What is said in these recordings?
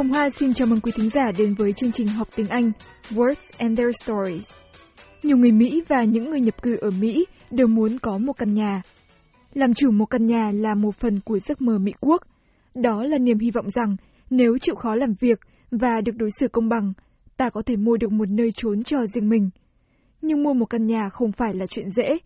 Hồng Hoa xin chào mừng quý thính giả đến với chương trình học tiếng Anh Words and Their Stories. Nhiều người Mỹ và những người nhập cư ở Mỹ đều muốn có một căn nhà. Làm chủ một căn nhà là một phần của giấc mơ Mỹ quốc. Đó là niềm hy vọng rằng nếu chịu khó làm việc và được đối xử công bằng, ta có thể mua được một nơi trốn cho riêng mình. Nhưng mua một căn nhà không phải là chuyện dễ.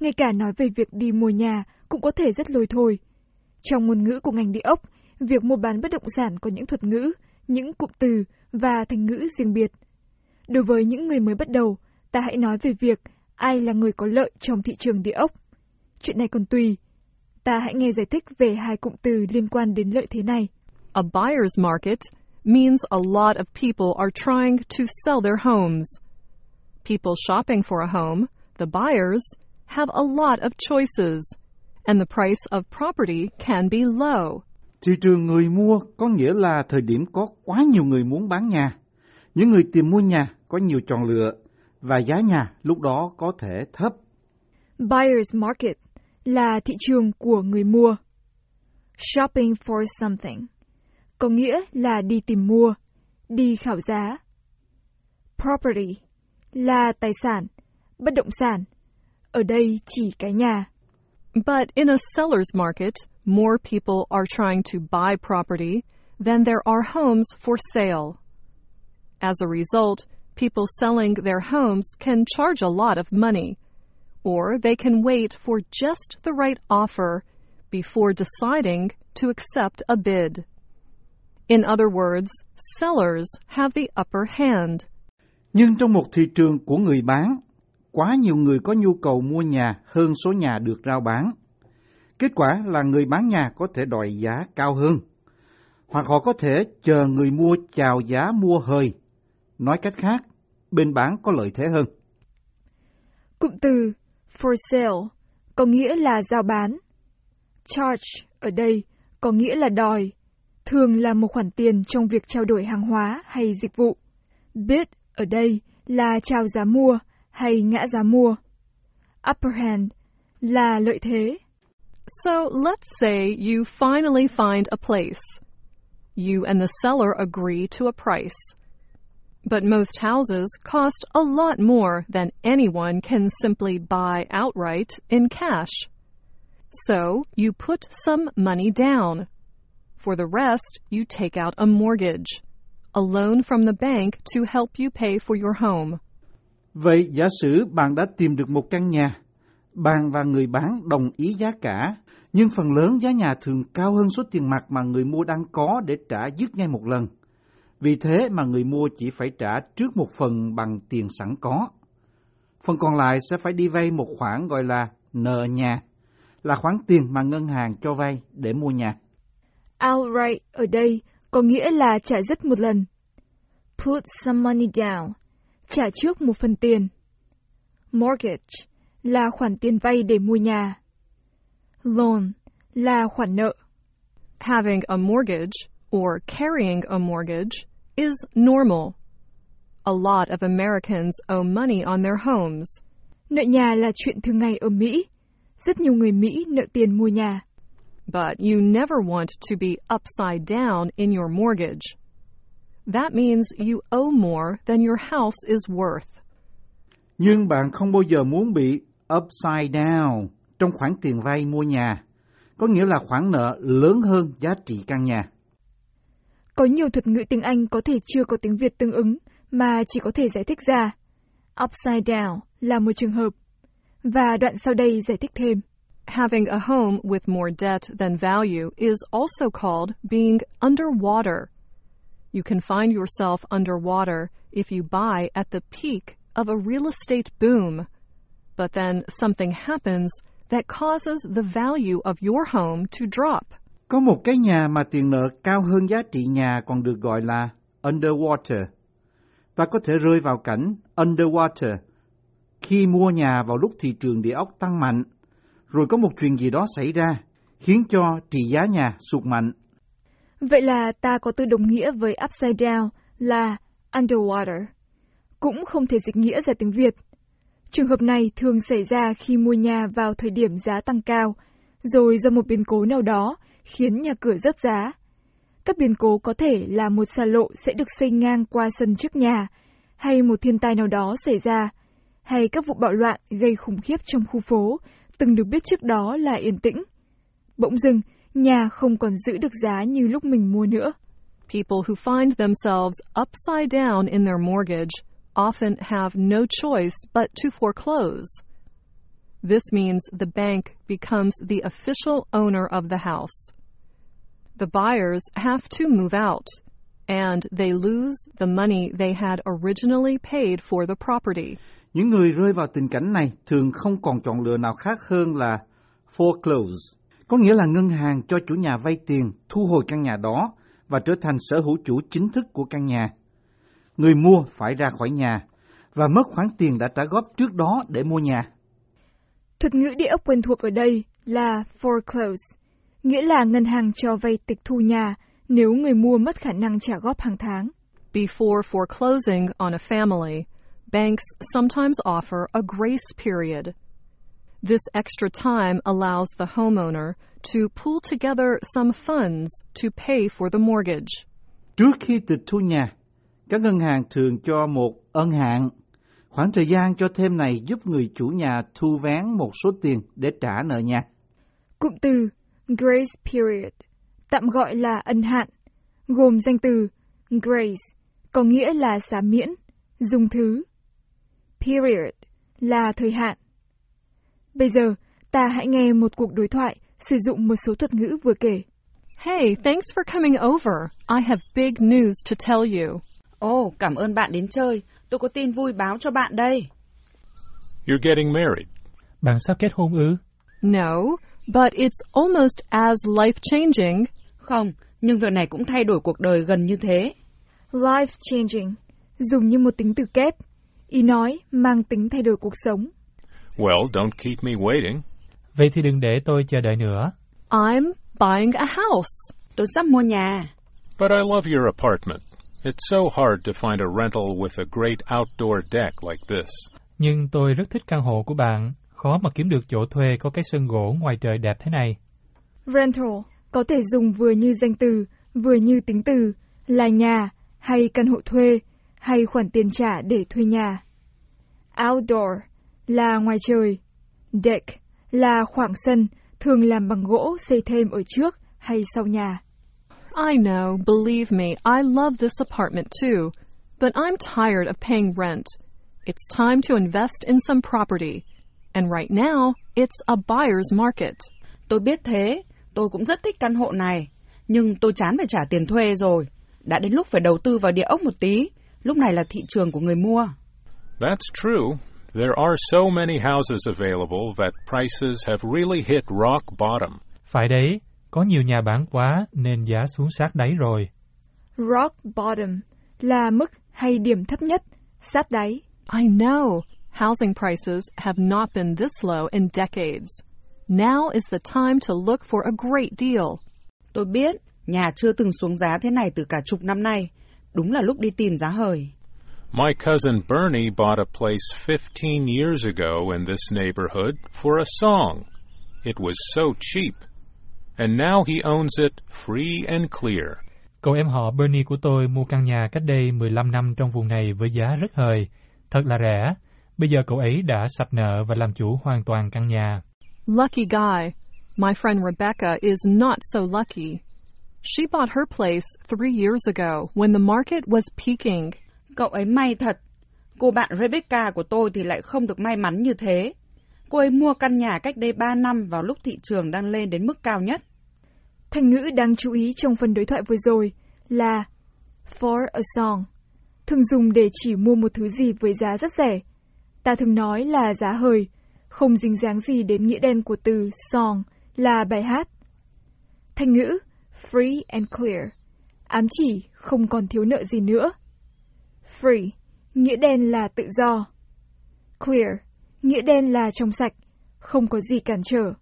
Ngay cả nói về việc đi mua nhà cũng có thể rất lôi thôi. Trong ngôn ngữ của ngành địa ốc, việc mua bán bất động sản có những thuật ngữ, những cụm từ và thành ngữ riêng biệt. Đối với những người mới bắt đầu, ta hãy nói về việc ai là người có lợi trong thị trường địa ốc. Chuyện này còn tùy. Ta hãy nghe giải thích về hai cụm từ liên quan đến lợi thế này. A buyer's market means a lot of people are trying to sell their homes. People shopping for a home, the buyers, have a lot of choices, and the price of property can be low. Thị trường người mua có nghĩa là thời điểm có quá nhiều người muốn bán nhà. Những người tìm mua nhà có nhiều chọn lựa và giá nhà lúc đó có thể thấp. Buyer's market là thị trường của người mua. Shopping for something có nghĩa là đi tìm mua, đi khảo giá. Property là tài sản, bất động sản. Ở đây chỉ cái nhà. But in a seller's market, more people are trying to buy property than there are homes for sale. As a result, people selling their homes can charge a lot of money, or they can wait for just the right offer before deciding to accept a bid. In other words, sellers have the upper hand. Nhưng trong một thị trường của người bán, quá nhiều người có nhu cầu mua nhà hơn số nhà được rao bán. Kết quả là người bán nhà có thể đòi giá cao hơn, hoặc họ có thể chờ người mua chào giá mua hơi. Nói cách khác, bên bán có lợi thế hơn. Cụm từ for sale có nghĩa là giao bán. Charge ở đây có nghĩa là đòi, thường là một khoản tiền trong việc trao đổi hàng hóa hay dịch vụ. Bid ở đây là chào giá mua hay ngã giá mua. Upper hand là lợi thế. So let's say you finally find a place. You and the seller agree to a price. But most houses cost a lot more than anyone can simply buy outright in cash. So you put some money down. For the rest, you take out a mortgage, a loan from the bank to help you pay for your home. Vậy giả sử bạn đã tìm được một căn nhà, bàn và người bán đồng ý giá cả, nhưng phần lớn giá nhà thường cao hơn số tiền mặt mà người mua đang có để trả dứt ngay một lần. Vì thế mà người mua chỉ phải trả trước một phần bằng tiền sẵn có. Phần còn lại sẽ phải đi vay một khoản gọi là nợ nhà, là khoản tiền mà ngân hàng cho vay để mua nhà. Outright ở đây có nghĩa là trả dứt một lần. Put some money down, trả trước một phần tiền. Mortgage là khoản tiền vay để mua nhà. Loan là khoản nợ. Having a mortgage or carrying a mortgage is normal. A lot of Americans owe money on their homes. Nợ nhà là chuyện thường ngày ở Mỹ. Rất nhiều người Mỹ nợ tiền mua nhà. But you never want to be upside down in your mortgage. That means you owe more than your house is worth. Nhưng bạn không bao giờ muốn bị upside down trong khoản tiền vay mua nhà, có nghĩa là khoản nợ lớn hơn giá trị căn nhà. Có nhiều thuật ngữ tiếng Anh có thể chưa có tiếng Việt tương ứng mà chỉ có thể giải thích ra. Upside down là một trường hợp. Và đoạn sau đây giải thích thêm. Having a home with more debt than value is also called being underwater. You can find yourself underwater if you buy at the peak of a real estate boom. But then something happens that causes the value of your home to drop. Có một cái nhà mà tiền nợ cao hơn giá trị nhà còn được gọi là underwater và có thể rơi vào cảnh underwater khi mua nhà vào lúc thị trường địa ốc tăng mạnh, rồi có một chuyện gì đó xảy ra khiến cho trị giá nhà sụt mạnh. Vậy là ta có từ đồng nghĩa với upside down là underwater. Cũng không thể dịch nghĩa ra tiếng Việt. Trường hợp này thường xảy ra khi mua nhà vào thời điểm giá tăng cao, rồi do một biến cố nào đó khiến nhà cửa rớt giá. Các biến cố có thể là một xa lộ sẽ được xây ngang qua sân trước nhà, hay một thiên tai nào đó xảy ra, hay các vụ bạo loạn gây khủng khiếp trong khu phố, từng được biết trước đó là yên tĩnh. Bỗng dưng, nhà không còn giữ được giá như lúc mình mua nữa. People who find themselves upside down in their mortgage often have no choice but to foreclose. This means the bank becomes the official owner of the house. The buyers have to move out, and they lose the money they had originally paid for the property. Những người rơi vào tình cảnh này thường không còn chọn lựa nào khác hơn là foreclose, có nghĩa là ngân hàng cho chủ nhà vay tiền thu hồi căn nhà đó và trở thành sở hữu chủ chính thức của căn nhà. Người mua phải ra khỏi nhà và mất khoản tiền đã trả góp trước đó để mua nhà. Thuật ngữ địa ốc quen thuộc ở đây là foreclose, nghĩa là ngân hàng cho vay tịch thu nhà nếu người mua mất khả năng trả góp hàng tháng. Before foreclosing on a family, banks sometimes offer a grace period. This extra time allows the homeowner to pull together some funds to pay for the mortgage. Trước khi tịch thu nhà, các ngân hàng thường cho một ân hạn. Khoảng thời gian cho thêm này giúp người chủ nhà thu vén một số tiền để trả nợ nhà. Cụm từ grace period, tạm gọi là ân hạn, gồm danh từ grace, có nghĩa là xả miễn, dùng thứ. Period là thời hạn. Bây giờ, ta hãy nghe một cuộc đối thoại sử dụng một số thuật ngữ vừa kể. Hey, thanks for coming over. I have big news to tell you. Ồ, oh, cảm ơn bạn đến chơi. Tôi có tin vui báo cho bạn đây. You're getting married. Bạn sắp kết hôn ư? No, but it's almost as life changing. Không, nhưng việc này cũng thay đổi cuộc đời gần như thế. Life changing, dùng như một tính từ kép. Ý nói mang tính thay đổi cuộc sống. Well, don't keep me waiting. Vậy thì đừng để tôi chờ đợi nữa. I'm buying a house. Tôi sắp mua nhà. But I love your apartment. It's so hard to find a rental with a great outdoor deck like this. Nhưng tôi rất thích căn hộ của bạn. Khó mà kiếm được chỗ thuê có cái sân gỗ ngoài trời đẹp thế này. Rental có thể dùng vừa như danh từ, vừa như tính từ, là nhà, hay căn hộ thuê, hay khoản tiền trả để thuê nhà. Outdoor là ngoài trời. Deck là khoảng sân, thường làm bằng gỗ xây thêm ở trước hay sau nhà. I know, believe me, I love this apartment too. But I'm tired of paying rent. It's time to invest in some property. And right now, it's a buyer's market. Tôi biết thế, tôi cũng rất thích căn hộ này. Nhưng tôi chán phải trả tiền thuê rồi. Đã đến lúc phải đầu tư vào địa ốc một tí. Lúc này là thị trường của người mua. That's true. There are so many houses available that prices have really hit rock bottom. Phải đấy, có nhiều nhà bán quá nên giá xuống sát đáy rồi. Rock bottom là mức hay điểm thấp nhất, sát đáy. I know. Housing prices have not been this low in decades. Now is the time to look for a great deal. Tôi biết, nhà chưa từng xuống giá thế này từ cả chục năm nay. Đúng là lúc đi tìm giá hời. My cousin Bernie bought a place 15 years ago in this neighborhood for a song. It was so cheap. And now he owns it free and clear. Cậu em họ Bernie của tôi mua căn nhà cách đây 15 năm trong vùng này với giá rất hời. Thật là rẻ. Bây giờ cậu ấy đã sạch nợ và làm chủ hoàn toàn căn nhà. Lucky guy. My friend Rebecca is not so lucky. She bought her place three years ago when the market was peaking. Cậu ấy may thật. Cô bạn Rebecca của tôi thì lại không được may mắn như thế. Cô ấy mua căn nhà cách đây 3 năm vào lúc thị trường đang lên đến mức cao nhất. Thành ngữ đáng chú ý trong phần đối thoại vừa rồi là for a song, thường dùng để chỉ mua một thứ gì với giá rất rẻ. Ta thường nói là giá hời, không dính dáng gì đến nghĩa đen của từ song là bài hát. Thành ngữ free and clear, ám chỉ không còn thiếu nợ gì nữa. Free, nghĩa đen là tự do. Clear, nghĩa đen là trong sạch, không có gì cản trở.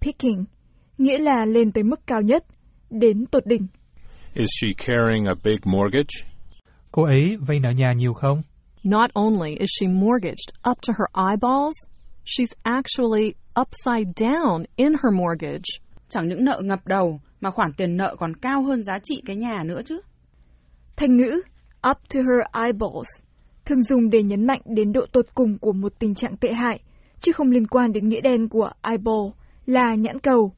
Picking, nghĩa là lên tới mức cao nhất, đến tột đỉnh. Is she carrying a big mortgage? Cô ấy vay nợ nhà nhiều không? Not only is she mortgaged up to her eyeballs, she's actually upside down in her mortgage. Chẳng những nợ ngập đầu mà khoản tiền nợ còn cao hơn giá trị cái nhà nữa chứ. Thành ngữ up to her eyeballs thường dùng để nhấn mạnh đến độ tột cùng của một tình trạng tệ hại, chứ không liên quan đến nghĩa đen của eyeball là nhãn cầu.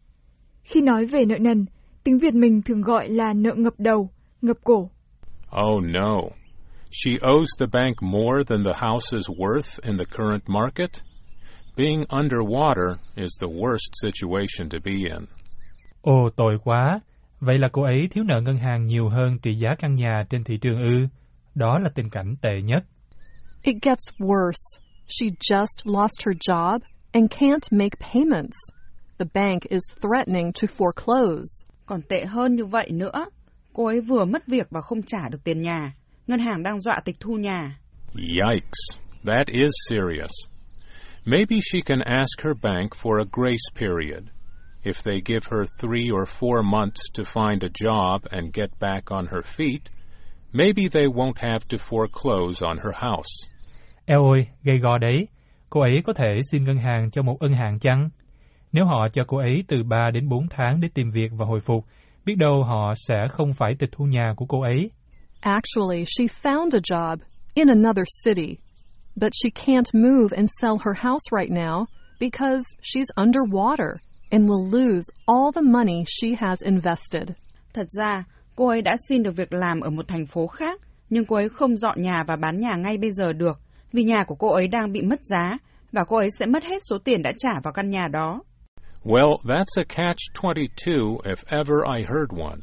Khi nói về nợ nần, tiếng Việt mình thường gọi là nợ ngập đầu, ngập cổ. Oh no. She owes the bank more than the house is worth in the current market? Being underwater is the worst situation to be in. Ồ, tội quá. Vậy là cô ấy thiếu nợ ngân hàng nhiều hơn trị giá căn nhà trên thị trường ư? Đó là tình cảnh tệ nhất. It gets worse. She just lost her job and can't make payments. The bank is threatening to foreclose. Còn tệ hơn như vậy nữa, cô ấy vừa mất việc và không trả được tiền nhà. Ngân hàng đang dọa tịch thu nhà. Yikes. That is serious. Maybe she can ask her bank for a grace period. If they give her three or four months to find a job and get back on her feet, maybe they won't have to foreclose on her house. Eo ôi, gây go đấy. Cô ấy có thể xin ngân hàng cho một ân hạn chăng? Nếu họ cho cô ấy từ 3 đến 4 tháng để tìm việc và hồi phục, biết đâu họ sẽ không phải tịch thu nhà của cô ấy. Actually, she found a job in another city, but she can't move and sell her house right now because she's underwater and will lose all the money she has invested. Thật ra, cô ấy đã xin được việc làm ở một thành phố khác, nhưng cô ấy không dọn nhà và bán nhà ngay bây giờ được, vì nhà của cô ấy đang bị mất giá và cô ấy sẽ mất hết số tiền đã trả vào căn nhà đó. Well, that's a catch-22 if ever I heard one.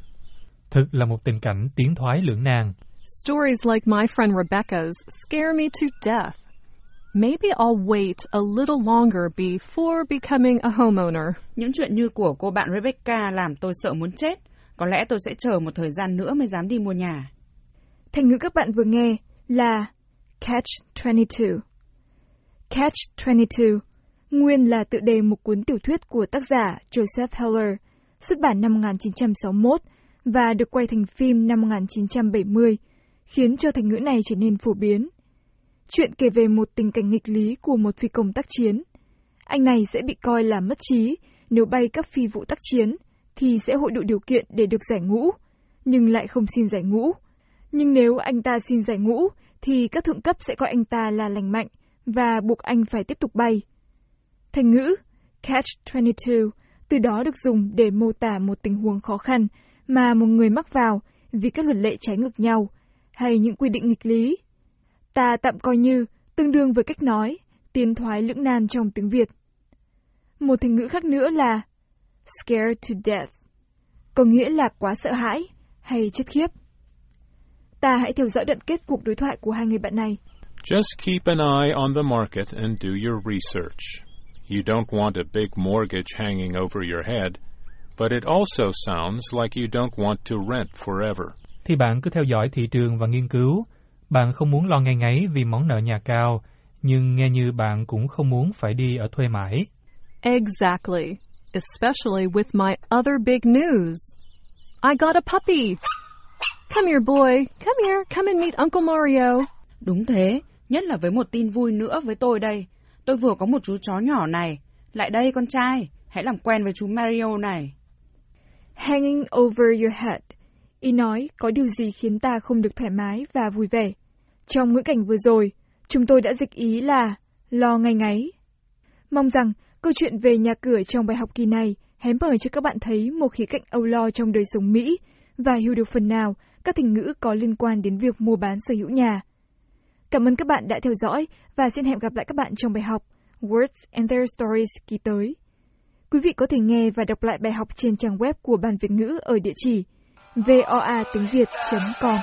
Thực là một tình cảnh tiến thoái lưỡng nan. Stories like my friend Rebecca's scare me to death. Maybe I'll wait a little longer before becoming a homeowner. Những chuyện như của cô bạn Rebecca làm tôi sợ muốn chết. Có lẽ tôi sẽ chờ một thời gian nữa mới dám đi mua nhà. Thành ngữ các bạn vừa nghe là Catch-22. Catch-22 nguyên là tựa đề một cuốn tiểu thuyết của tác giả Joseph Heller, xuất bản năm 1961 và được quay thành phim năm 1970, khiến cho thành ngữ này trở nên phổ biến. Chuyện kể về một tình cảnh nghịch lý của một phi công tác chiến. Anh này sẽ bị coi là mất trí nếu bay các phi vụ tác chiến, thì sẽ hội đủ điều kiện để được giải ngũ, nhưng lại không xin giải ngũ. Nhưng nếu anh ta xin giải ngũ, thì các thượng cấp sẽ coi anh ta là lành mạnh và buộc anh phải tiếp tục bay. Thành ngữ Catch-22 từ đó được dùng để mô tả một tình huống khó khăn mà một người mắc vào vì các luật lệ trái ngược nhau hay những quy định nghịch lý. Ta tạm coi như tương đương với cách nói tiến thoái lưỡng nan trong tiếng Việt. Một thành ngữ khác nữa là scared to death, có nghĩa là quá sợ hãi hay chết khiếp. Ta hãy theo dõi đoạn kết cuộc đối thoại của hai người bạn này. Just keep an eye on the market and do your research. You don't want a big mortgage hanging over your head, but it also sounds like you don't want to rent forever. Thì bạn cứ theo dõi thị trường và nghiên cứu. Bạn không muốn lo ngay ngáy vì món nợ nhà cao, nhưng nghe như bạn cũng không muốn phải đi ở thuê mãi. Exactly. Especially with my other big news. I got a puppy. Come here, boy. Come here. Come and meet Uncle Mario. Đúng thế, nhất là với một tin vui nữa với tôi đây. Tôi vừa có một chú chó nhỏ này. Lại đây con trai, hãy làm quen với chú Mario này. Hanging over your head. Ý nói có điều gì khiến ta không được thoải mái và vui vẻ. Trong ngữ cảnh vừa rồi, chúng tôi đã dịch ý là lo ngay ngáy. Mong rằng câu chuyện về nhà cửa trong bài học kỳ này hé mở cho các bạn thấy một khía cạnh âu lo trong đời sống Mỹ và hiểu được phần nào các thành ngữ có liên quan đến việc mua bán sở hữu nhà. Cảm ơn các bạn đã theo dõi và xin hẹn gặp lại các bạn trong bài học Words and Their Stories kỳ tới. Quý vị có thể nghe và đọc lại bài học trên trang web của Ban Việt ngữ ở địa chỉ voa tiếng việt.com.